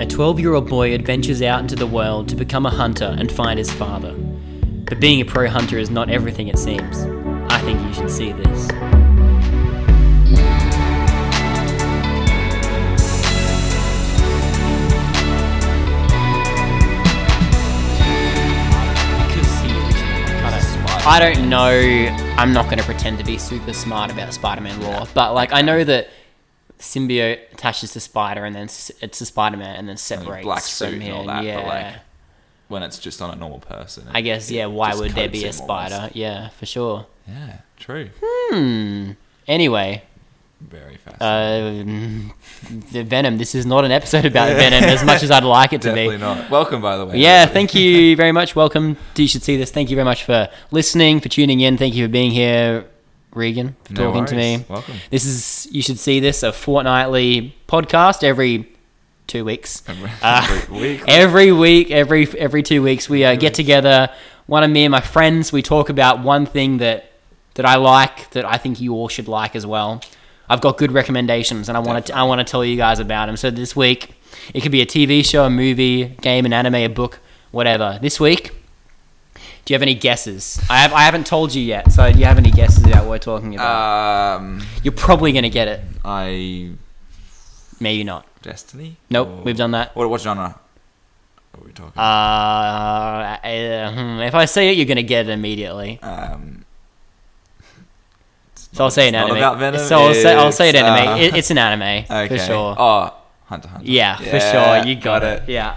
A 12 year old boy adventures out into the world to become a hunter and find his father. But being a pro hunter is not everything it seems. I think you should see this. Because he originally kind of I don't know. I'm not going to pretend to be super smart about Spider-Man lore, but like I know that symbiote attaches to Spider, and then it's to Spider-Man, and then separates black from suit and all that, but, yeah, like, When it's just on a normal person. I guess. Yeah, why would there be a him almost. spider? Yeah, for sure. Yeah, true. Hmm. Anyway, Very fascinating. uh, the Venom. This is not an episode about Venom as much as I'd like it to Definitely be. not. Welcome, by the way. Yeah, everybody. thank you very much. Welcome You Should See This. Thank you very much for listening, for tuning in. Thank you for being here, Reagan, for No talking to me. Welcome. This is You Should See This, a fortnightly podcast every two weeks. Every- Uh, week. Every week, every every two weeks, we uh, get together. One of me and my friends, we talk about one thing that that I like, that I think you all should like as well. I've got good recommendations, and I want to I want to tell you guys about them. So this week, it could be a TV show, a movie, game, an anime, a book, whatever. This week, do you have any guesses? I have I haven't told you yet. So do you have any guesses about what we're talking about? Um, You're probably gonna get it. I Maybe not. Destiny. Nope, Or- we've done that. What, what genre? Are we talking? Uh, uh, hmm, if I say it, you're gonna get it immediately. um, So I'll say an anime. about Venom, so I'll say I'll say an anime. uh, It, it's an anime okay. for sure. Oh, Hunter Hunter. yeah, for sure. You got, it. Yeah.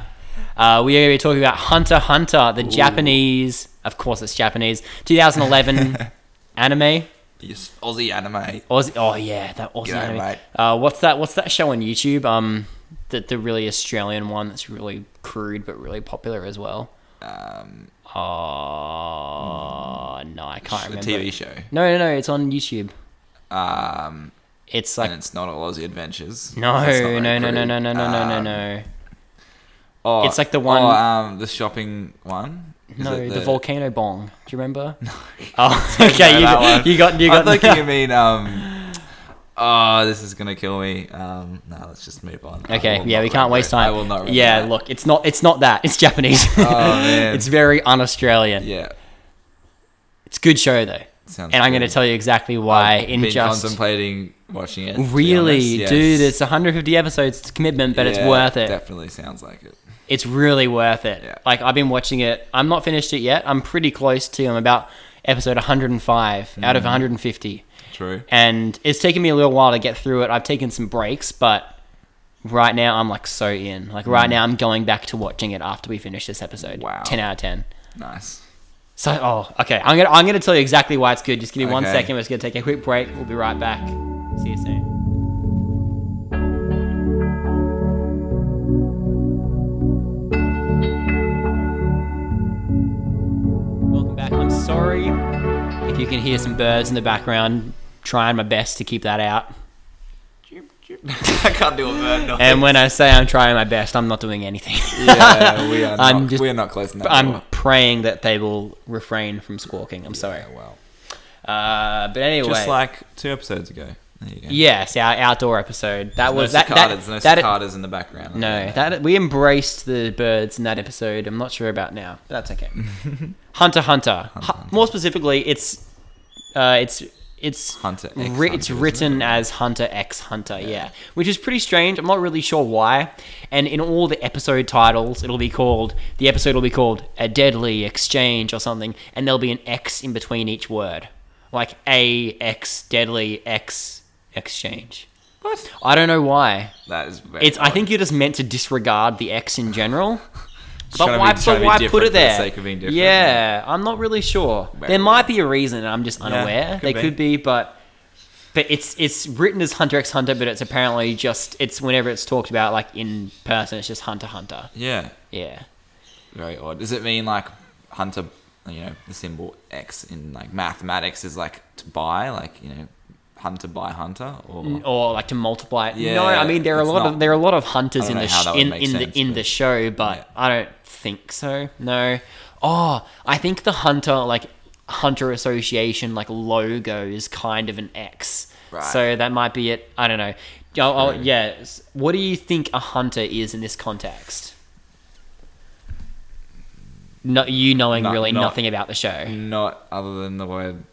Uh, we are going to be talking about Hunter Hunter, the Japanese, of course, it's Japanese, 2011 anime. Yes, Aussie anime. Aussie, oh yeah, that Aussie G'day, anime. mate. Uh, what's that? What's that show on YouTube? Um, the the really Australian one that's really crude but really popular as well. Um, Oh no, I can't a remember. TV show. No, no, no. It's on YouTube. Um, It's like and it's not all Aussie Adventures. no, no, no, no, no, no, no, no, no, no. Oh, It's like the one- Oh, um, the shopping one. Is No, it the, volcano bong. Do you remember? No. Oh, okay. You got, you got, you got. I'm thinking you mean um. Oh, this is gonna kill me. Um, no, let's just move on. Okay, yeah, we can't waste it. time. I will not. Yeah, that. look, it's not, it's not that. It's Japanese. Oh, man. it's very un-Australian. Yeah, It's a good show though, sounds. and I'm going to tell you exactly why I've in been just. contemplating watching it. Really, yes. dude, it's 150 episodes. It's a commitment, but it's worth it. Definitely sounds like it. It's really worth it. Yeah. Like I've been watching it. I'm not finished it yet. I'm pretty close to. I'm about episode 105 out Mm. of 150. True. and it's taken me a little while to get through it. I've taken some breaks, but right now I'm like so in. Like right now I'm going back to watching it after we finish this episode. Mm. Wow. ten out of ten. Nice. So oh, okay. I'm gonna I'm gonna tell you exactly why it's good. Just give me one Okay. second. We're just gonna take a quick break. We'll be right back. See you soon. Back. I'm sorry if you can hear some birds in the background. Trying my best to keep that out. I can't do a bird noise. And when I say I'm trying my best, I'm not doing anything. yeah, we are I'm not. just- we are not close enough. I'm praying that they will refrain from squawking. I'm sorry. Well, Uh, but anyway, just like two episodes ago. There you go. yes, our outdoor episode. That was no that. cicadas, that, no that cicadas in the background. no, that we embraced the birds in that episode. I'm not sure about now, but that's okay. Hunter Hunter. Hu- More specifically, it's uh, it's it's Hunter X ri- Hunter, it's written it? as Hunter X Hunter, yeah. which is pretty strange. I'm not really sure why. And in all the episode titles, it'll be called the episode will be called a deadly exchange or something, and there'll be an X in between each word, like a X deadly X exchange. What? I don't know why. That is. Very It's. I odd. think you're just meant to disregard the X in general. But why, be- but to be why different put for it the there? sake of being different, yeah, I'm not really sure. Very there might be a reason, and I'm just unaware. could they be. could be, but but it's it's written as Hunter X Hunter, but it's apparently just it's whenever it's talked about like in person, it's just Hunter Hunter. Yeah. Yeah. Very odd. Does it mean like Hunter? You know, the symbol X in like mathematics is like to buy, like you know, Hunter by Hunter, or Or like to multiply it. Yeah, no, I mean there are a lot not- of there are a lot of hunters in the sh- in in sense, the in the show, but yeah. I don't think so. No. Oh, I think the hunter like hunter association like logo is kind of an X. Right. So that might be it. I don't know. Oh, oh, yeah. What do you think a hunter is in this context? No, you knowing No- really not- nothing about the show Not other than the word,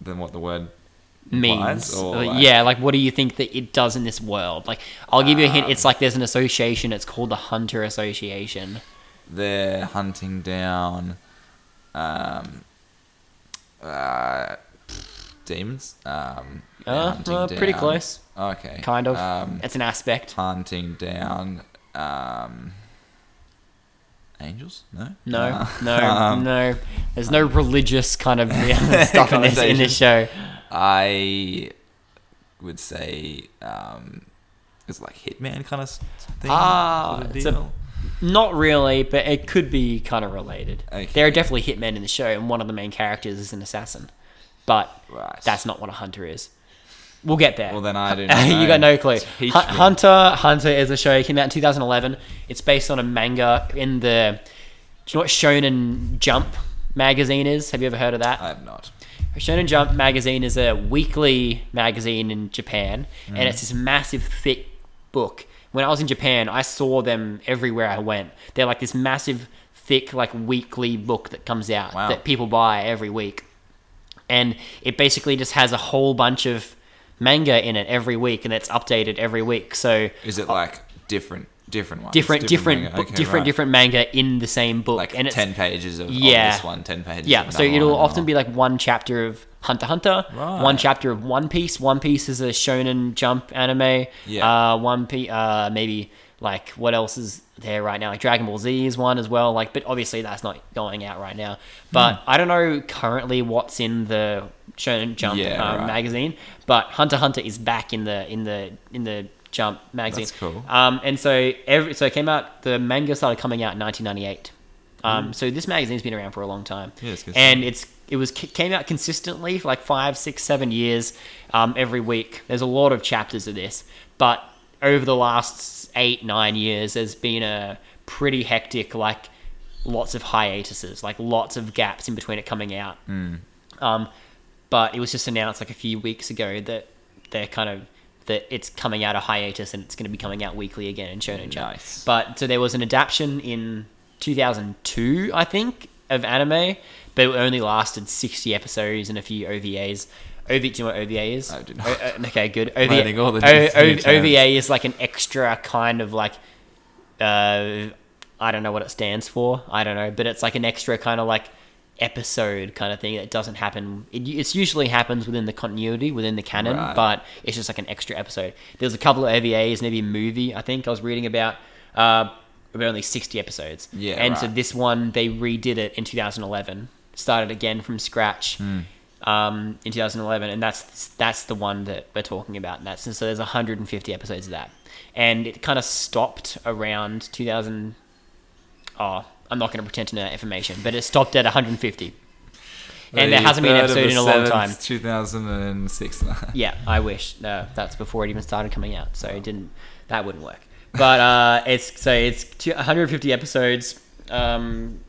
than what the word means. or Uh, like- yeah, like what do you think that it does in this world? Like, I'll give you a hint. Um, It's like there's an association. It's called the Hunter Association. they're hunting down, um, uh, demons. Um, Uh, uh, pretty down- close. Okay. Kind of. Um, it's an aspect. hunting down, um, angels. No. No, Uh, no, um, no. There's no religious kind of stuff in this in this show. I would say um, it's like Hitman kind of thing. Ah, sort of it's a- Not really, but it could be kind of related. Okay. There are definitely hitmen in the show, and one of the main characters is an assassin. But Right. that's not what a hunter is. We'll get there. Well, then I do not you got no clue. Me. Hunter Hunter is a show. It came out in 2011. It's based on a manga in the. Do you know what Shonen Jump magazine is? Have you ever heard of that? I have not. Shonen Jump magazine is a weekly magazine in Japan, Mm. and it's this massive, thick book. When I was in Japan, I saw them everywhere I went. They're like this massive, thick, like weekly book that comes out Wow. that people buy every week, and it basically just has a whole bunch of manga in it every week, and it's updated every week. So Is it like different, different ones? different, different, manga? Okay, different, right. different manga in the same book, Like and it's ten pages of, of Yeah. this one, ten pages. yeah, of so it'll one, often be like one chapter of Hunter Hunter, Right. one chapter of One Piece. One Piece is a Shonen Jump anime. Yeah. Uh, one Piece, uh, maybe like what else is there right now? Like Dragon Ball Z is one as well. Like, but obviously that's not going out right now. But Hmm. I don't know currently what's in the Shonen Jump Yeah, um, right. magazine. But Hunter Hunter is back in the in the in the Jump magazine. That's cool. Um, and so every so it came out. The manga started coming out in 1998. Um, so this magazine's been around for a long time. Yeah, it's and it's it was came out consistently for like five, six, seven years, um, every week. There's a lot of chapters of this, but over the last eight, nine years, there's been a pretty hectic, like lots of hiatuses, like lots of gaps in between it coming out. Um, but it was just announced like a few weeks ago that they're kind of that it's coming out of hiatus and it's going to be coming out weekly again in Shonen Jump. Nice. But so there was an adaptation in 2002, I think, of anime, but it only lasted 60 episodes and a few OVAs. OV, do you know what OVA is? I do not. O- uh, okay, good. OVA, Learning all the O- O- OVA is like an extra kind of like uh, I don't know what it stands for. I don't know, but it's like an extra kind of like episode kind of thing that doesn't happen. It it's usually happens within the continuity, within the canon, Right. but it's just like an extra episode. There's a couple of OVAs, maybe a movie. I think I was reading about. Uh, about only 60 episodes. Yeah, And so this one, they redid it in 2011. Started again from scratch Hmm. um, in 2011, and that's that's the one that we're talking about. And that's so there's 150 episodes of that, and it kind of stopped around 2000. Oh, I'm not going to pretend to know that information, but it stopped at 150, and there hasn't been an episode in a long time. 2006. Yeah, I wish. No, that's before it even started coming out, so it didn't. That wouldn't work. But uh, it's so it's two- 150 episodes, um,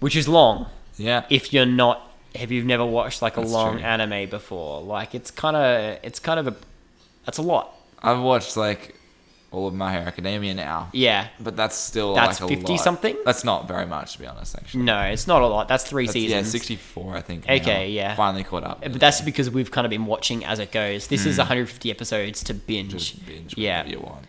which is long. yeah. if you're not if you've never watched like a That's long true. anime before like it's kind of it's kind of a that's a lot I've watched like all of My Hero Academia now, yeah but that's still That's like a 50 lot. something? That's not very much, to be honest. Actually, no it's not a lot that's three That's- seasons Yeah, 64, I think. Okay, now. yeah. Finally caught up. but that's because we've kind of been watching as it goes this is 150 episodes to binge, Hmm. just binge yeah you want.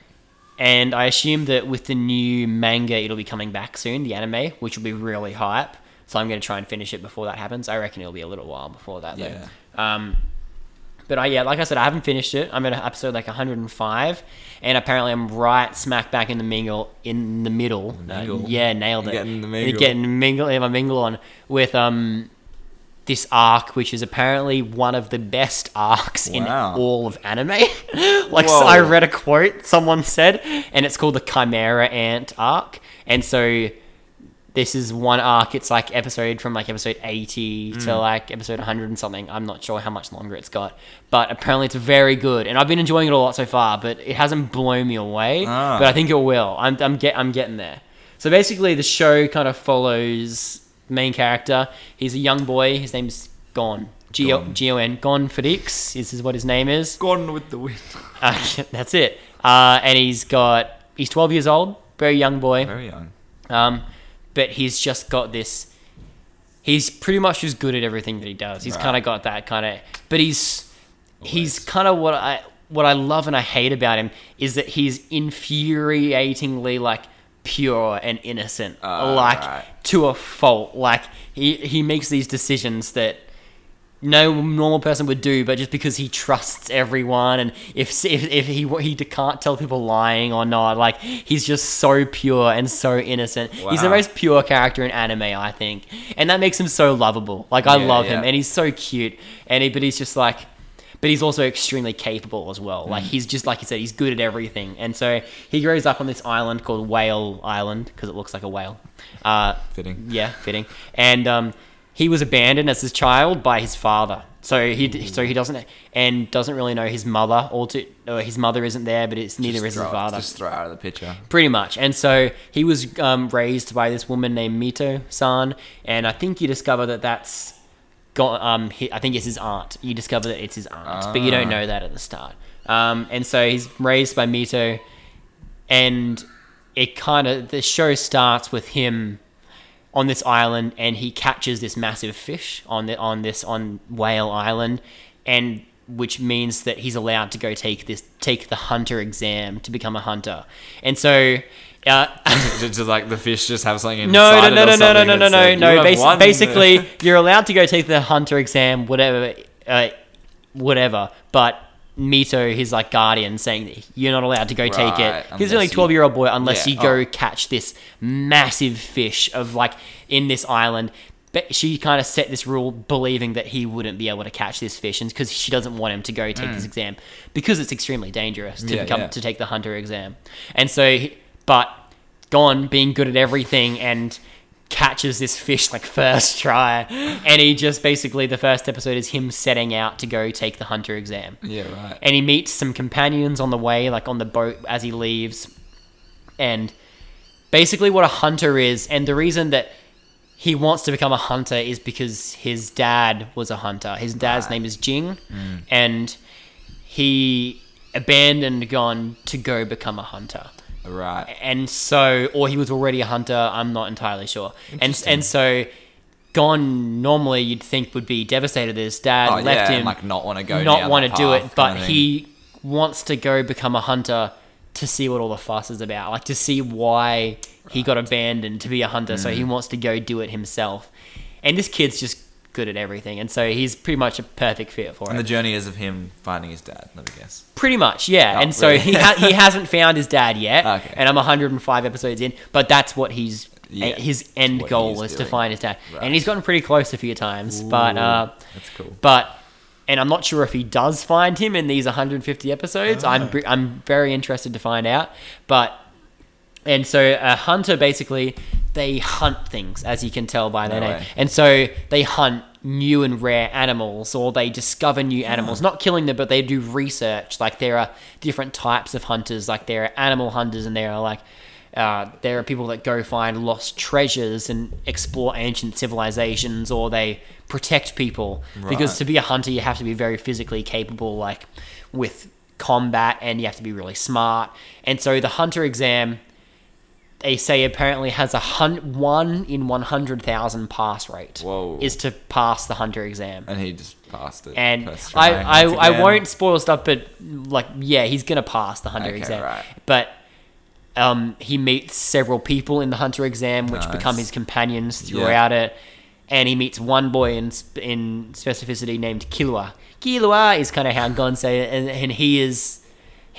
and i assume that with the new manga it'll be coming back soon the anime which will be really hype so i'm going to try and finish it before that happens i reckon it'll be a little while before that though Yeah. Um, but I, yeah, like I said, I haven't finished it. I'm at episode like 105, and apparently I'm right smack back in the mingle in the middle. Uh, yeah, nailed it. Getting the mingle. Getting the mingle, yeah, my mingle on with um this arc, which is apparently one of the best arcs Wow. in all of anime. like so I read a quote someone said, and it's called the Chimera Ant arc, and so this is one arc. It's like episode from like episode 80 Mm. to like episode 100 and something. I'm not sure how much longer it's got, but apparently it's very good. And I've been enjoying it a lot so far, but it hasn't blown me away. Ah. But I think it will. I'm I'm get I'm getting there. So basically, the show kind of follows the main character. He's a young boy. His name's Gon. G O Gon. G O N Gon Fadix is is what his name is. Gone with the wind. Uh, that's it. Uh, and he's got he's 12 years old, very young boy. Very young. Um, but he's just got this. He's pretty much just good at everything that he does. He's Right. kind of got that kind of. But he's he's kind of what I what I love and I hate about him is that he's infuriatingly like pure and innocent, Ah, like right. to a fault. Like he he makes these decisions that no normal person would do, but just because he trusts everyone, and if if, if he he can't tell people lying or not, like he's just so pure and so innocent. He's the most pure character in anime, I think, and that makes him so lovable. Like I Yeah, love him, and he's so cute, and he, but he's just like. But he's also extremely capable as well. Mm. Like he's just like you said, he's good at everything. And so he grows up on this island called Whale Island because it looks like a whale. Uh, Fitting. yeah, fitting. And um, he was abandoned as a child by his father. So he so he doesn't and doesn't really know his mother or to or his mother isn't there, but it's neither Just is his throw it- father. Just throw out of the picture. Pretty much. And so he was um, raised by this woman named Mito San, and I think you discover that that's got um he, I think it's his aunt. You discover that it's his aunt, but you don't Ah. know that at the start. Um, and so he's raised by Mito, and it kind of the show starts with him on this island, and he catches this massive fish on the on this on Whale Island, and which means that he's allowed to go take this take the hunter exam to become a hunter, and so. Uh, just, like the fish just have something no, inside no, it no, or no, no, no, no, no, no. "You have Basi- basically, you're allowed to go take the hunter exam, whatever, uh, whatever. But Mito, his like guardian, saying you're not allowed to go take it. He's only twelve year old boy unless Yeah, you go oh. catch this massive fish of like in this island. But she kind of set this rule, believing that he wouldn't be able to catch this fish, and because she doesn't want him to go take this exam because it's extremely dangerous to Mm. Yeah, become yeah. to take the hunter exam. And so, but Gon being good at everything and catches this fish like first try, and he just basically the first episode is him setting out to go take the hunter exam, Yeah, right. and he meets some companions on the way, like on the boat as he leaves, and basically what a hunter is, and the reason that he wants to become a hunter is because his dad was a hunter. His dad's Right. name is Ging, mm. and he abandoned Gon to go become a hunter Right. and so or he was already a hunter i'm not entirely sure. And and so Gon normally you'd think would be devastated that his dad Oh, left yeah, him like, not wanna go not want to do it but he wants to go become a hunter to see what all the fuss is about like to see why he got abandoned to be a hunter. So Mm. he wants to go do it himself. And this kid's just good at everything and so he's pretty much a perfect fit for And it the journey is of him finding his dad. Let me guess. Pretty much, yeah. Oh, and so really? he ha- he hasn't found his dad yet, Okay. and I'm 105 episodes in. But that's what he's Yeah, his end goal he's is to find his dad, Right. and he's gotten pretty close a few times. but uh, That's cool. but and I'm not sure if he does find him in these 150 episodes. I'm Ah. br- I'm very interested to find out. But and so a hunter basically they hunt things, as you can tell by their No name, way. and so they hunt new and rare animals, or they discover new animals, not killing them, but they do research. Like there are different types of hunters. Like there are animal hunters, and there are like uh, there are people that go find lost treasures and explore ancient civilizations, or they protect people. Because to be a hunter, you have to be very physically capable, like with combat, and you have to be really smart. And so the hunter exam, they say apparently has a hun- one in one hundred thousand pass rate. Whoa. Is to pass the hunter exam. And he just passed it. And I, I, I won't spoil stuff, but like, yeah, he's gonna pass the hunter Okay, exam. right. But um, he meets several people in the hunter exam, which Nice. become his companions Yeah. throughout it. And he meets one boy in in specificity named Killua. Killua is kind of how Gon say it, and, and he is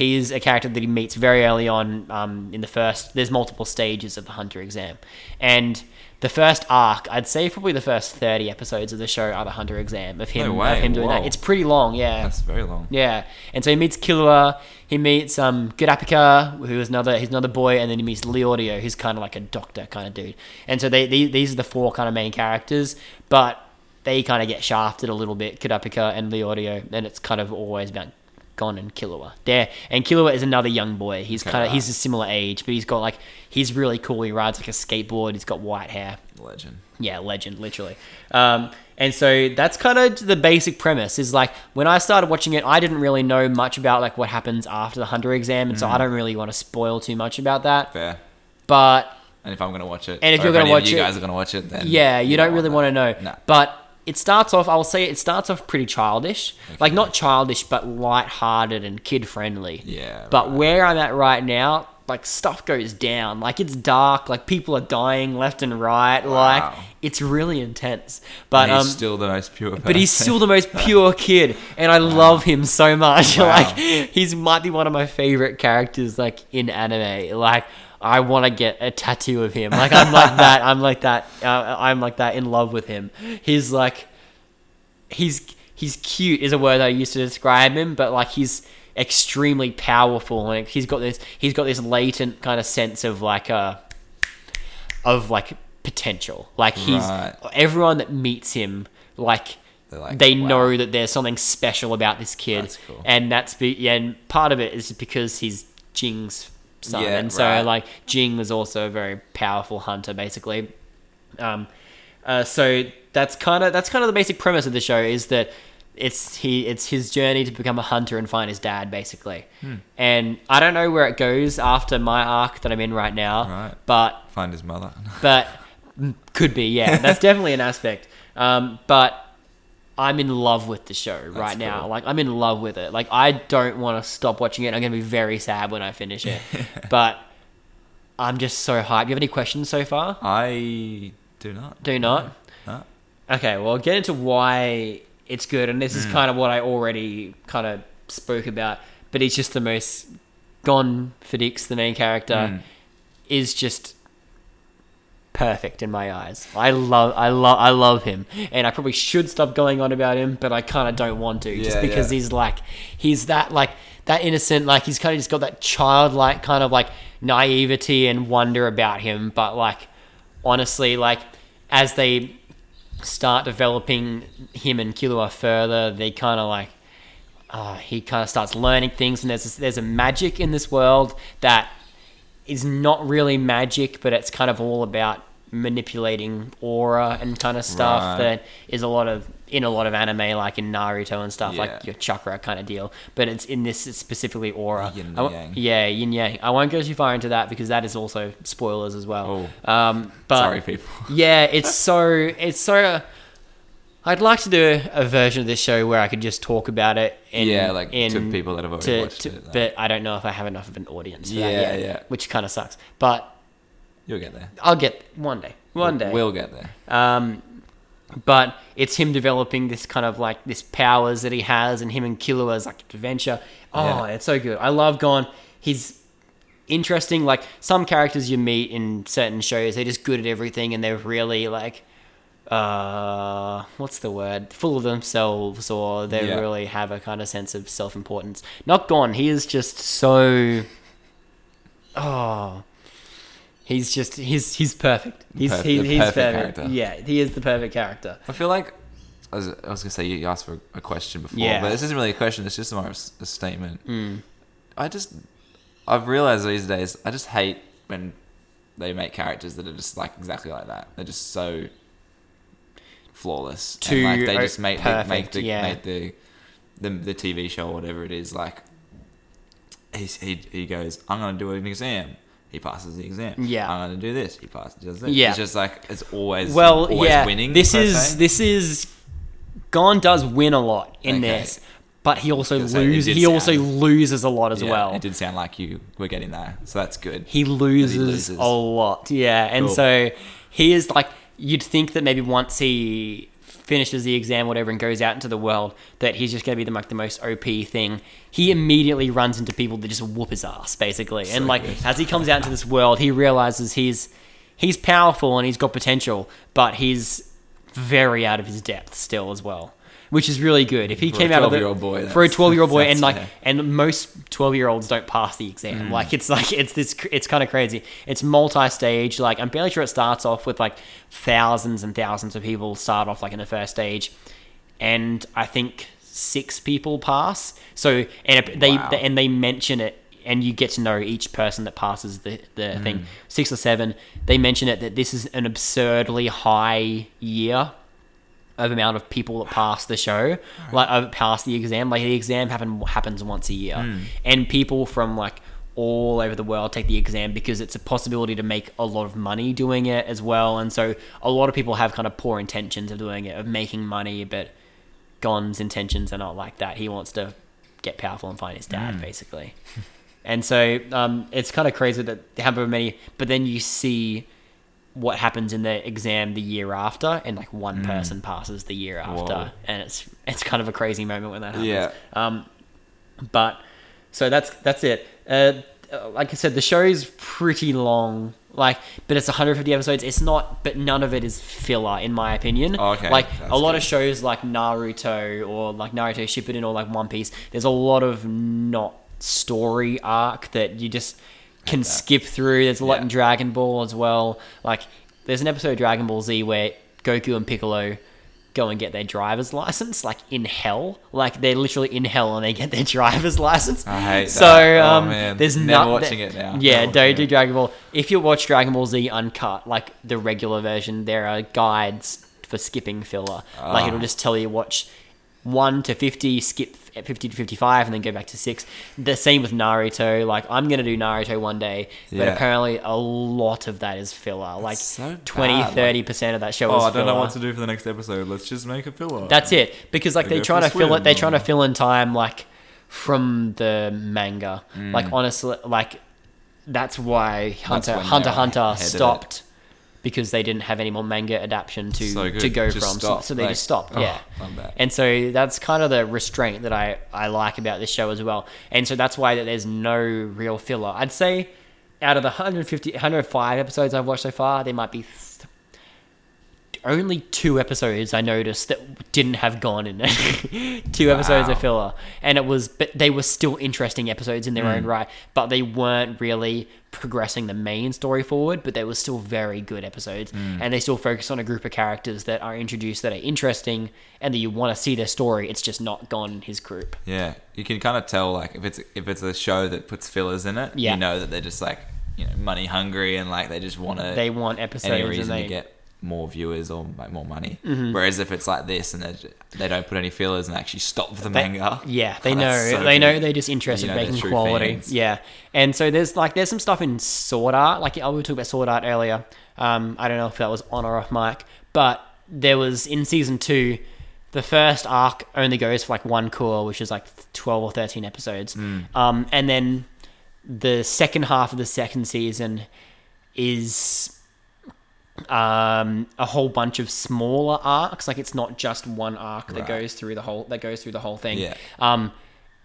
he is a character that he meets very early on um, in the first. There's multiple stages of the hunter exam, and the first arc, I'd say probably the first thirty episodes of the show are the hunter exam of him No of him doing that. It's pretty long, yeah. That's very long. Yeah, and so he meets Killua, he meets um Kurapika, who is another he's another boy, and then he meets Leorio, who's kind of like a doctor kind of dude. And so they, they these are the four kind of main characters, but they kind of get shafted a little bit, Kurapika and Leorio, and it's kind of always about Gon and Killua. There, and Killua is another young boy. He's Okay, kind of right. he's a similar age, but he's got like he's really cool. He rides like a skateboard. He's got white hair. Legend. Yeah, legend, literally. Um, And so that's kind of the basic premise. Is like when I started watching it, I didn't really know much about like what happens after the hunter exam, and so Mm. I don't really want to spoil too much about that. Fair. But And if I'm gonna watch it, And if you're gonna watch you it- guys are gonna watch it, then yeah, you, don't, really want to know. No. But it starts off. I will say it starts off pretty childish, like not childish, but light-hearted and kid-friendly. Yeah, But right. where I'm at right now, like stuff goes down. Like it's dark. Like people are dying left and right. Like it's really intense. But he's um, still the most pure. but he's still the most pure kid, and I love him so much. Wow. Like he's might be one of my favorite characters, like in anime. Like I want to get a tattoo of him. Like I'm like that. I'm like that. Uh, I'm like that in love with him. He's like, he's he's cute is a word I used to describe him, but like he's extremely powerful. Like he's got this he's got this latent kind of sense of like uh of like potential. Like he's Right. everyone that meets him like like, they wow. know that there's something special about this kid, That's cool. and that's be yeah, and part of it is because he's Ging's son, Yeah, and so right. like Ging was also a very powerful hunter, basically. Um, uh, so that's kind of that's kind of the basic premise of the show is that it's he it's his journey to become a hunter and find his dad, basically. Hmm. And I don't know where it goes after my arc that I'm in right now, Right. but find his mother. but mm, could be yeah that's definitely an aspect um, but i'm in love with the show right now cool. like i'm in love with it like i don't want to stop watching it i'm gonna be very sad when i finish it but i'm just so hyped you have any questions so far I do not. do not No. okay well I'll get into why it's good and this is Mm. kind of what i already kind of spoke about but he's just the most Gon Fadix, the main character, Mm. is just perfect in my eyes. I love, I love, I love him, and I probably should stop going on about him, but I kind of don't want to, just because yeah. he's like, he's that like that innocent, like he's kind of just got that childlike kind of like naivety and wonder about him, but like honestly, like as they start developing him and Killua further, they kind of like uh, he kind of starts learning things, and there's there's a magic in this world that is not really magic, but it's kind of all about manipulating aura and kind of stuff Right. that is a lot of in a lot of anime, like in Naruto and stuff, like your chakra kind of deal. But it's in this it's specifically aura. Yin and I yang. Yeah, yin yang. I won't go too far into that because that is also spoilers as well. Oh. Um, but Sorry, people. yeah, it's so it's so. I'd like to do a, a version of this show where I could just talk about it. In, Yeah, like, to people that have already to- watched to- it, like- But I don't know if I have enough of an audience. For Yeah, that yet, yeah. Which kind of sucks. But You'll get there. I'll get one day. One day. We'll get there. Um, but it's him developing this kind of like this powers that he has, and him and Killua's like adventure. Oh, Yeah. it's so good. I love Gon. He's interesting. Like some characters you meet in certain shows, they're just good at everything, and they're really like, uh, what's the word? Full of themselves, or they Yeah. really have a kind of sense of self importance. Not Gon. He is just so. Oh. He's just he's he's perfect. He's Perf- he, he's perfect perfect. character. Yeah, he is the perfect character. I feel like I was, I was gonna say you asked for a question before, Yeah. but this isn't really a question. It's just more of a statement. Mm. I just I've realized these days I just hate when they make characters that are just like exactly like that. They're just so flawless. Too, and like they just make the, make the yeah. make the, the the TV show or whatever it is like. He's, he he goes. I'm gonna do an exam. He passes the exam. Yeah. I'm gonna do this. He passes. Does this. Yeah. It's just like it's always Well, always yeah. winning. this is se. this is Gon does win a lot in Okay. this, but he also Gonna say, it loses. He also loses a lot as Yeah, well. It did sound like you were getting there, so that's good. he loses, loses. a lot. Yeah, and Cool. so he is like you'd think that maybe once he finishes the exam, whatever, and goes out into the world, that he's just going to be the like the most OP thing. He immediately runs into people that just whoop his ass, basically. and like good. as he comes out into this world, he realizes he's he's powerful and he's got potential, but he's very out of his depth still as well. Which is really good. If he For came out of the boy, for a twelve year old boy, and like yeah. and most 12 year olds don't pass the exam Mm. like it's like it's this it's kind of crazy it's multi-stage like i'm barely sure it starts off with like thousands and thousands of people start off like in the first stage and i think six people pass so and it, they Wow. and they mention it and you get to know each person that passes the, the Mm. thing six or seven they mention it that this is an absurdly high year of amount of people that pass the show, like uh, pass the exam. Like the exam happen happens once a year, Hmm. and people from like all over the world take the exam because it's a possibility to make a lot of money doing it as well. And so a lot of people have kind of poor intentions of doing it, of making money, but Gon's intentions are not like that. He wants to get powerful and find his dad, basically. and so um, it's kind of crazy that however many, but then you see what happens in the exam the year after, and like one person passes the year after, Whoa. and it's it's kind of a crazy moment when that happens. Yeah. Um, but so that's that's it. Uh, uh, like I said, the show is pretty long. Like, but it's 150 episodes. It's not, but none of it is filler, in my opinion. Oh, okay. Like That's a lot of shows, like Naruto or like Naruto Shippuden or like One Piece. There's a lot of not story arc that you just can skip through. There's a lot Yeah. in Dragon Ball as well. Like, there's an episode of Dragon Ball Z where Goku and Piccolo go and get their driver's license, like in hell. Like they're literally in hell and they get their driver's license. I hate so, that. Oh, um, man. there's not watching it now. Yeah, Never don't do it. Dragon Ball. If you watch Dragon Ball Z uncut, like the regular version, there are guides for skipping filler. Like Ah. it'll just tell you watch one to fifty, skip fifty to fifty-five, and then go back to six. The same with Naruto. Like I'm gonna do Naruto one day, but Yeah. apparently a lot of that is filler. Like so 20 bad, like- 30 percent of that show Oh, is I don't know filler. what to do for the next episode. Let's just make a filler. That's it. Because like They they're go trying to fill it. They're trying to or- fill in time like from the manga. Mm. Like honestly, like that's why Hunter when Hunter they're Hunter ahead of it. stopped because they didn't have any more manga adaptation to So to go Just from. So, stop. so they Like, just stopped. oh, yeah. And so that's kind of the restraint that I, I like about this show as well. And so that's why that there's no real filler. I'd say out of the 150, 105 episodes I've watched so far, there might be only two episodes I noticed that didn't have Gon in it. two episodes of filler. And it was, but they were still interesting episodes in their Hmm. own right, but they weren't really progressing the main story forward, but they were still very good episodes. Hmm. And they still focus on a group of characters that are introduced that are interesting and that you want to see their story. It's just not Gon in his group. Yeah, you can kind of tell like if it's if it's a show that puts fillers in it, Yeah. you know that they're just like you know money hungry and like they just want to They want episodes any and reason they- to get more viewers or make more money. Mm-hmm. Whereas if it's like this and they they don't put any fillers and actually stop the They- manga, Yeah, they Oh, know. so they know they're just interested You in know they're making quality. fans. Yeah, and so there's like there's some stuff in Sword Art. Like I was talking about Sword Art earlier. Um, I don't know if that was on or off mic, but there was in season two. The first arc only goes for like one core, which is like twelve or thirteen episodes, um, and then the second half of the second season is um, a whole bunch of smaller arcs. Like it's not just one arc that Right. goes through the whole that goes through the whole thing. Yeah. Um,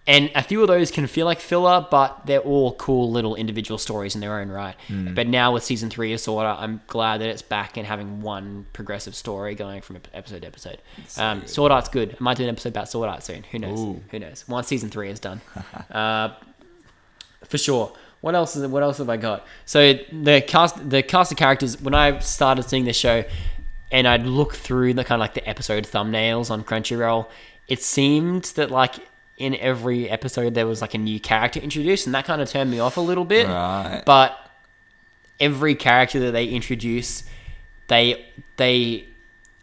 and a few of those can feel like filler, but they're all cool little individual stories in their own right. Hmm. But now with season three of Sword Art, I'm glad that it's back and having one progressive story going from episode to episode. Um, Sword Art's good. I might do an episode about Sword Art soon. Who knows? Ooh. Who knows? Once season three is done, uh, for sure. What else is what else have I got? So the cast the cast of characters when I started seeing this show and I'd look through the kind of like the episode thumbnails on Crunchyroll, it seemed that like in every episode there was like a new character introduced and that kind of turned me off a little bit. Right. But every character that they introduce, they they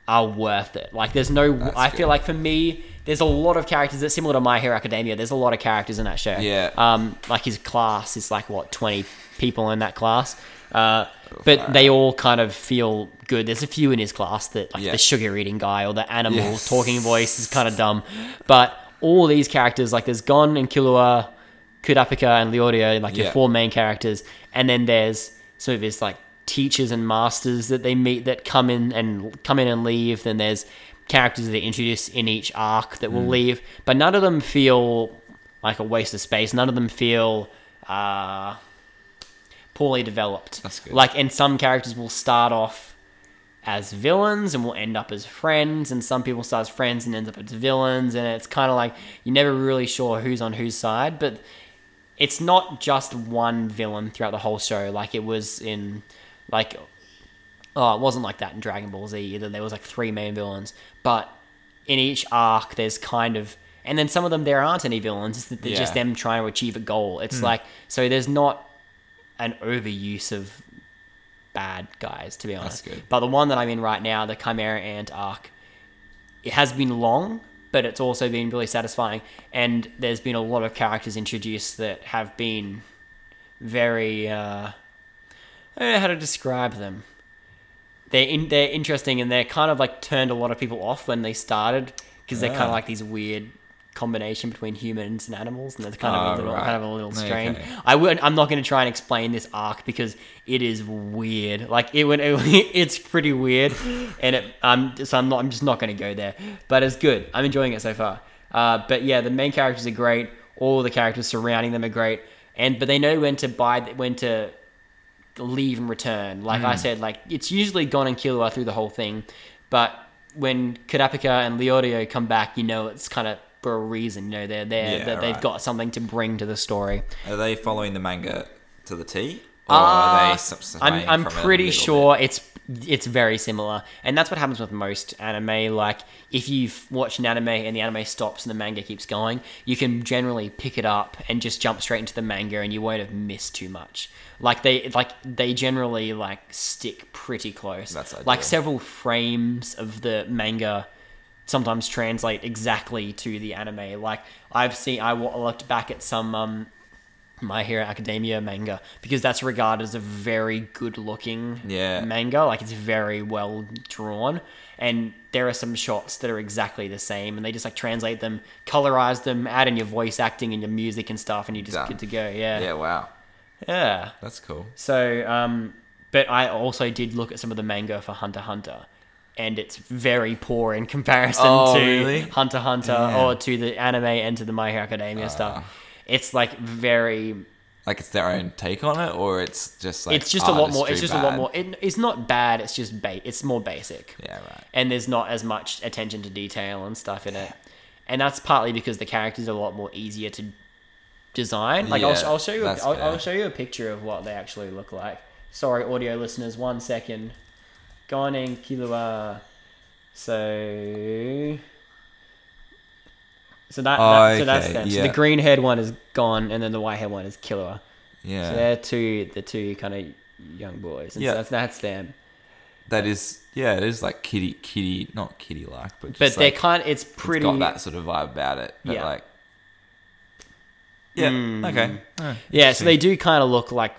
are worth it. Like there's no That's I feel like for me there's a lot of characters that similar to My Hero Academia. There's a lot of characters in that show. Yeah. Um, like his class is like what 20 people in that class. Uh, but they all kind of feel good. There's a few in his class that like Yeah. the sugar eating guy or the animal Yes. talking voice is kind of dumb. But all these characters like there's Gon and Killua, Kurapika and Leorio, like your four main characters, and then there's some of his like teachers and masters that they meet that come in and come in and leave. Then there's characters that they introduce in each arc that will leave, but none of them feel like a waste of space. None of them feel uh, poorly developed. That's good. Like, and some characters will start off as villains and will end up as friends, and some people start as friends and end up as villains, and it's kind of like you're never really sure who's on whose side, but it's not just one villain throughout the whole show like it was in like oh it wasn't like that in dragon ball z either there was like three main villains but in each arc there's kind of and then some of them there aren't any villains it's, they're just them trying to achieve a goal it's like so there's not an overuse of bad guys to be honest good. but the one that i'm in right now the chimera ant arc it has been long, but it's also been really satisfying. And there's been a lot of characters introduced that have been very. Uh, I don't know how to describe them. They're in, they're interesting and they're kind of like turned a lot of people off when they started because they're kind Ah. of like these weird combination between humans and animals and it's kind of Oh, a little right. kind of a little strange. Okay. I would I'm not going to try and explain this arc because it is weird. Like it when it's pretty weird and it I'm so I'm not I'm just not going to go there. But it's good. I'm enjoying it so far. Uh, but yeah, the main characters are great. All the characters surrounding them are great. And but they know when to buy when to leave and return. Like Hmm. I said, like it's usually Gon and Killua through the whole thing, but when Kurapika and Leorio come back, you know it's kind of for a reason. You know they're there Yeah, that they've right. got something to bring to the story. Are they following the manga to the T? Or are Uh, they s- s- I'm I'm pretty sure it's it's very similar, and that's what happens with most anime. Like if you've watched an anime and the anime stops and the manga keeps going, you can generally pick it up and just jump straight into the manga, and you won't have missed too much. Like they like they generally like stick pretty close. That's ideal. like several frames of the manga sometimes translate exactly to the anime. Like I've seen, I looked back at some um, My Hero Academia manga because that's regarded as a very good looking Yeah. manga. Like it's very well drawn, and there are some shots that are exactly the same, and they just like translate them, colorize them, add in your voice acting and your music and stuff, and you're just Done. good to go. Yeah, Yeah, wow. Yeah. That's cool. So, um, but I also did look at some of the manga for Hunter Hunter, and it's very poor in comparison Oh, to really? Hunter Hunter Damn. or to the anime and to the My Hero Academia Ah. stuff. It's like very. Like it's their own take on it, or it's just like it's just a lot more. It's just a lot more. It, it's not bad. It's just ba- It's more basic. Yeah, right. And there's not as much attention to detail and stuff in it, and that's partly because the characters are a lot more easier to design. Like I'll, I'll show you. A, I'll, I'll show you a picture of what they actually look like. Sorry, audio listeners, one second. Gon and Killua. So. So that, that so that's them. So the green haired one is Gon, and then the white haired one is Killua. Yeah. So they're two the two kind of young boys. And Yeah. so that's that's them. That is, yeah, it is like kitty, kitty, not kitty like, but just But they're like, kind. It's it's pretty. got that sort of vibe about it. But Yeah. like, yeah, Mm. okay. Oh, Yeah, so they do kind of look like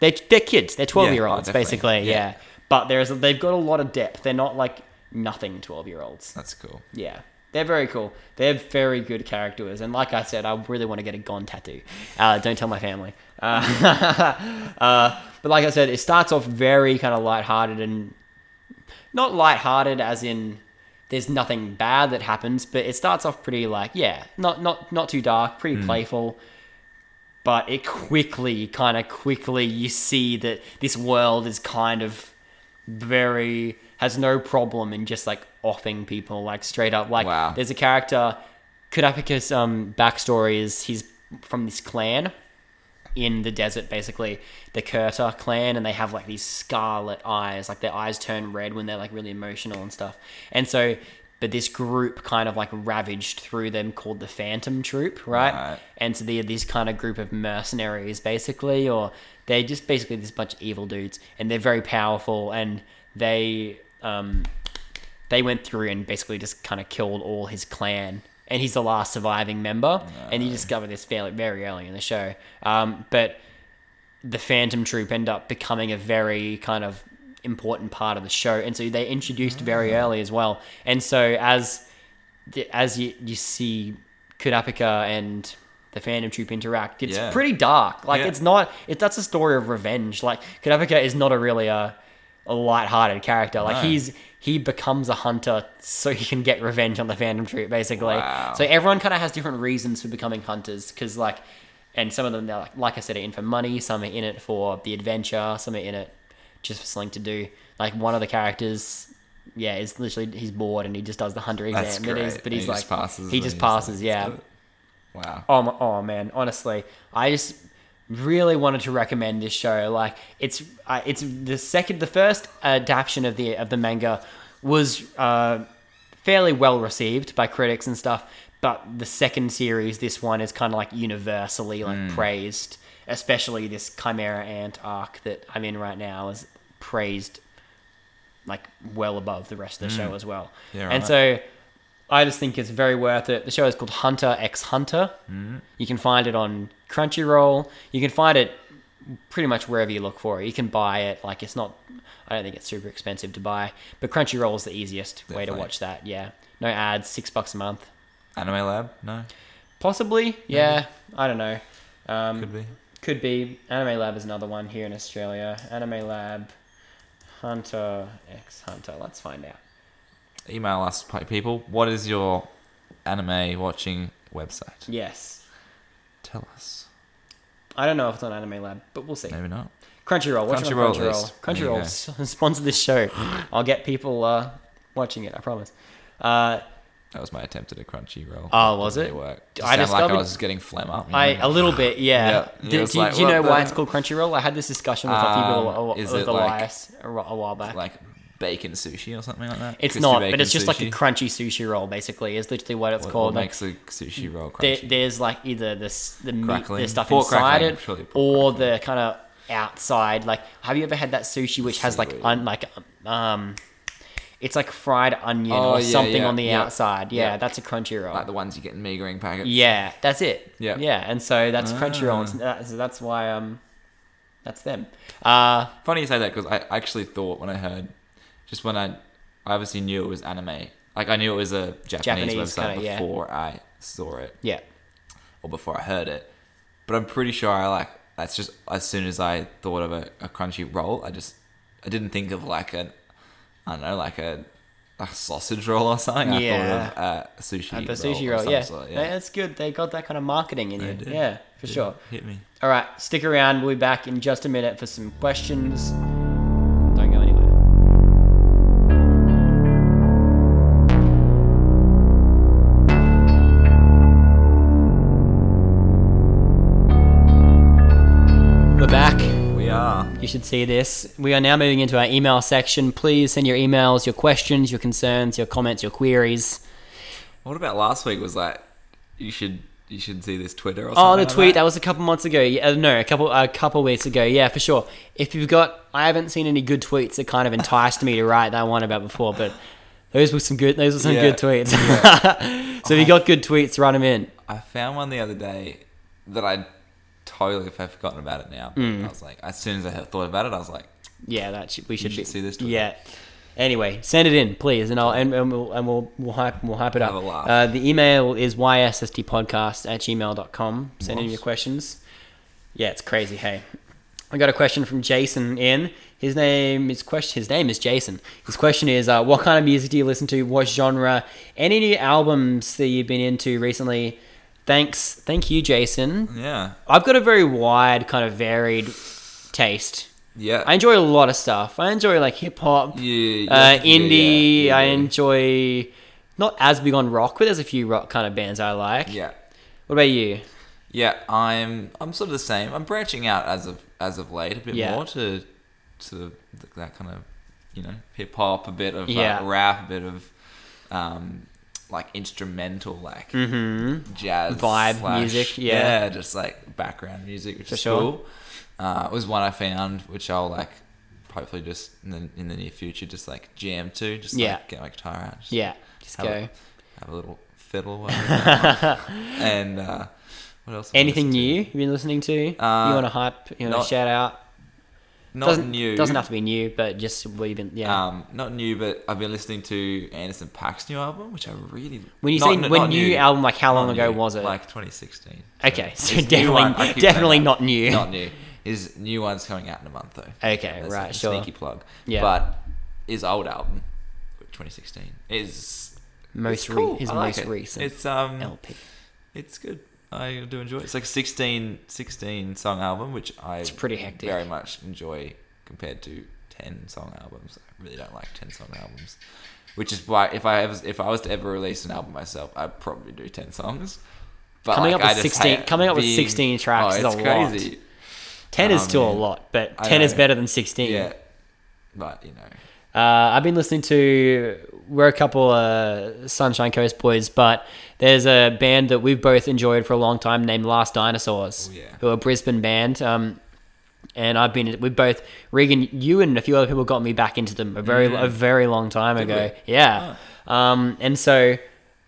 they're they're kids. They're twelve Yeah, year oh, olds definitely. basically. Yeah. Yeah. but there's they've got a lot of depth. They're not like nothing twelve year olds. That's cool. Yeah, they're very cool. They're very good characters, and like I said, I really want to get a Gon tattoo. Uh, don't tell my family. Uh, uh, but like I said, it starts off very kind of lighthearted and not lighthearted as in there's nothing bad that happens, but it starts off pretty like yeah, not not not too dark, pretty playful. But it quickly, kind of quickly, you see that this world is kind of very has no problem in just like offing people like straight up. Like Wow. there's a character, Kurapika's um backstory is he's from this clan in the desert, basically the Kurta clan, and they have like these scarlet eyes, like their eyes turn red when they're like really emotional and stuff. And so, but this group kind of like ravaged through them called the Phantom Troupe, right? Right. And so they're this kind of group of mercenaries, basically, or they're just basically this bunch of evil dudes, and they're very powerful, and they um they went through and basically just kind of killed all his clan. And he's the last surviving member. And you discover this fairly very early in the show. Um, but the Phantom Troupe end up becoming a very kind of important part of the show. And so they introduced very ah. early as well. And so as the- as you, you see Kurapika and the Phantom Troupe interact, it's Yeah. pretty dark. Like Yeah. it's not it that's a story of revenge. Like Kurapika is not a really a a light-hearted character. Like No. he's he becomes a hunter so he can get revenge on the Phantom Troupe, basically. Wow. So everyone kind of has different reasons for becoming hunters, because like, and some of them they're like, like I said, are in for money. Some are in it for the adventure. Some are in it just for something to do. Like one of the characters, yeah, is literally he's bored and he just does the hunter exam. That's but he's but he's he like just passes he just he's like, passes, yeah. "Let's do it." Wow. Oh, my, oh man, honestly, I just really wanted to recommend this show. Like, it's uh, it's the second, the first adaptation of the of the manga was uh, fairly well received by critics and stuff. But the second series, this one is kind of like universally like praised, especially this Chimera Ant arc that I'm in right now is praised like well above the rest of the show as well. Yeah, And right. so I just think it's very worth it. The show is called Hunter x Hunter. Mm-hmm. You can find it on Crunchyroll. You can find it pretty much wherever you look for it. You can buy it. Like it's not. I don't think it's super expensive to buy, but Crunchyroll is the easiest way to watch that. Yeah, no ads, six bucks a month. Anime Lab? No, Possibly, yeah. I don't know. Um, could be. Could be. Anime Lab is another one here in Australia. Anime Lab, Hunter x Hunter. Let's find out. Email us, people. What is your anime watching website? Yes. Tell us. I don't know if it's on Anime Lab, but we'll see. Maybe not. Crunchyroll. Watch Crunchyroll Crunchyroll. list. There you Crunchyroll sponsor this show. I'll get people uh, watching it. I promise. Uh, That was my attempt at a crunchy roll. Oh, was it? really work. I Just sounded like I was getting phlegm up. you I know? a little bit, yeah. Yeah, Do, it do you- like, do you know the- why it's called Crunchyroll? I had this discussion with a few people Um, a- with it like- Elias a, a while back. like bacon sushi or something like that. it's Crispy not, but it's just like a crunchy sushi roll. Basically, is literally what it's What, called. what Like, makes a sushi roll there, crunchy? there's like either this the meat, the stuff Pork inside it, surely or crackling. the kind of outside. Like, have you ever had that sushi which has like un, like um, it's like fried onion Oh, or yeah, something yeah, on the yeah. outside? Yeah, that's a crunchy roll. like the ones you get in Mi Goreng packets. Yeah, that's it. Yeah. yeah, and so that's Ah. so that- so that's why um, that's them. Uh, Funny you say that because I actually thought when I heard, just when I, I obviously knew it was anime. Like I knew it was a Japanese, Japanese website kinda, before I saw it yeah, or before I heard it. But I'm pretty sure I like that's just as soon as I thought of a, a crunchy roll, I just I didn't think of like a I don't know like a a sausage roll or something. I Yeah. thought of uh, a sushi roll sushi roll. Yeah. sort, Yeah, that's good. They got that kind of marketing in did. Yeah, for Yeah, sure. Hit me. All right, stick around. We'll be back in just a minute for some questions. You should see this. We are now moving into our email section. Please send your emails, your questions, your concerns, your comments, your queries. What about last week? Was like you should you should see this Twitter or Oh, something. the like tweet that that was a couple months ago. Yeah, uh, no, a couple a couple weeks ago. Yeah, for sure. If you've got, I haven't seen any good tweets that kind of enticed me to write that one about before, but those were some good. Those were some Yeah. good tweets. so if you got good tweets, write them in. I found one the other day that I totally have forgotten about it now. But Mm. I was like, as soon as I thought about it, I was like, Yeah, that should, we should, should be, see this. Yeah. Anyway, send it in, please, and I'll and, and we'll and we'll we'll hype we'll hype it up. Have a laugh. Uh, the email is ysstpodcast at gmail.com. Send in Nice. your questions. Yeah, it's crazy. Hey, I got a question from Jason in. His name is question. His name is Jason. His question is, uh, what kind of music do you listen to? What genre? Any new albums that you've been into recently? Thanks, thank you, Jason. yeah, I've got a very wide, kind of varied taste. yeah, I enjoy a lot of stuff. I enjoy like hip hop, yeah, yeah, uh, yeah, indie. yeah, I enjoy not as big on rock, but there's a few rock kind of bands I like. Yeah, What about you? yeah. I'm I'm sort of the same. I'm branching out as of as of late a bit Yeah. more to to that kind of you know hip hop, a bit of Yeah. uh, rap, a bit of um like instrumental like Mm-hmm. jazz Vibe slash- music, yeah. just like background music, which For is sure. cool. Uh, it was one I found, which I'll like hopefully just in the, in the near future just like jam to, just Yeah. like get my guitar out, just Yeah, just have go. A, have a little fiddle, and uh, what else? Anything new you've been listening to? you Uh, want to hype? You want to shout out? Not doesn't new. Doesn't have to be new, but just you've been. Yeah. Um, not new, but I've been listening to Anderson Paak's new album, which I really. when you not- say not when new, album, like how long ago new, was it? Like 2016. Okay, so definitely- one- I keep saying definitely not new. Not new. His new one's coming out in a month though. okay, That's right, sure. Sneaky plug. Yeah. But his old album, 2016, is Most cool. re- his like most it. recent It's um, LP. it's good. I do enjoy it. It's like 16, 16 song album, which I It's pretty hectic. very much enjoy compared to ten song albums. I really don't like ten song albums, which is why if I ever, if I was to ever release an album myself, I'd probably do ten songs. But Coming like, up with just 16 coming up with 16 tracks oh, is it's a lot. crazy. Ten is um, still a lot, but ten is better than sixteen. Yeah, but you know, Uh, I've been listening to. We're a couple uh, Sunshine Coast boys, but there's a band that we've both enjoyed for a long time named Last Dinosaurs, Oh, yeah. who are a Brisbane band. Um, and I've been we both Reagan, you and a few other people got me back into them a very a very long time. Did ago. Yeah. Um, and so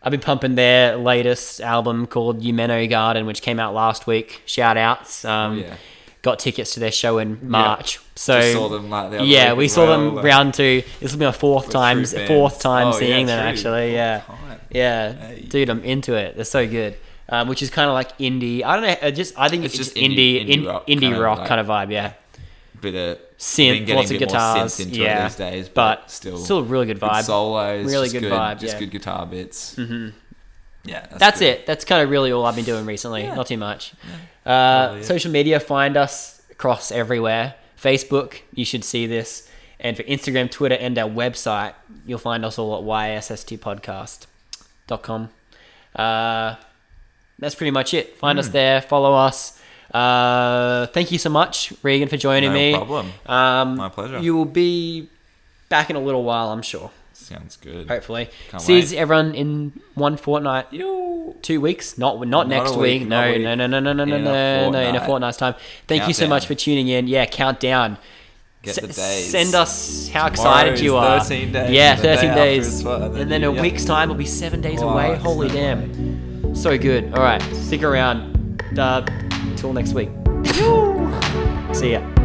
I've been pumping their latest album called Yumeno Garden, which came out last week. Shout outs. Um, Oh, yeah. Got tickets to their show in March. So Just saw them, like, the other yeah, we saw well, them like- round two. This will be my fourth time, fourth time Oh, yeah, seeing them true. actually. Yeah, yeah, Hey. dude, I'm into it. They're so good. Um, which is kind of like indie. I don't know. I just I think it's, It's just indie, indie- indie, rock indie kind of rock like- kind of vibe. Yeah, Bit of synth, lots of guitars. synth into it yeah, these days, but but still- still a really good good vibe. solos, Really good good, vibe, just yeah. good guitar bits. Mm-hmm. Yeah, that's, That's it. That's kind of really all I've been doing recently. Yeah. Not too much. Uh, social media, find us across everywhere. Facebook, you should see this. And for Instagram, Twitter, and our website, you'll find us all at ysstpodcast.com. Uh, that's pretty much it. Find Hmm. us there, follow us. Uh, thank you so much, Reagan, for joining No me. No problem. Um, My pleasure. You will be back in a little while, I'm sure. Sounds good. Hopefully. Can't See wait. everyone in one fortnight? Yo. two weeks? Not not, Not next week, week, no week. no no no no no no In no no in a fortnight's time. Thank you so much for tuning in. Yeah countdown. Get S- the days. send us how Tomorrow excited you are. 13 days, yeah and the day 13 days. and then and then a yep. week's time will be seven days Wow, away holy damn. So good. All right. Stick around. Uh, till next week. See ya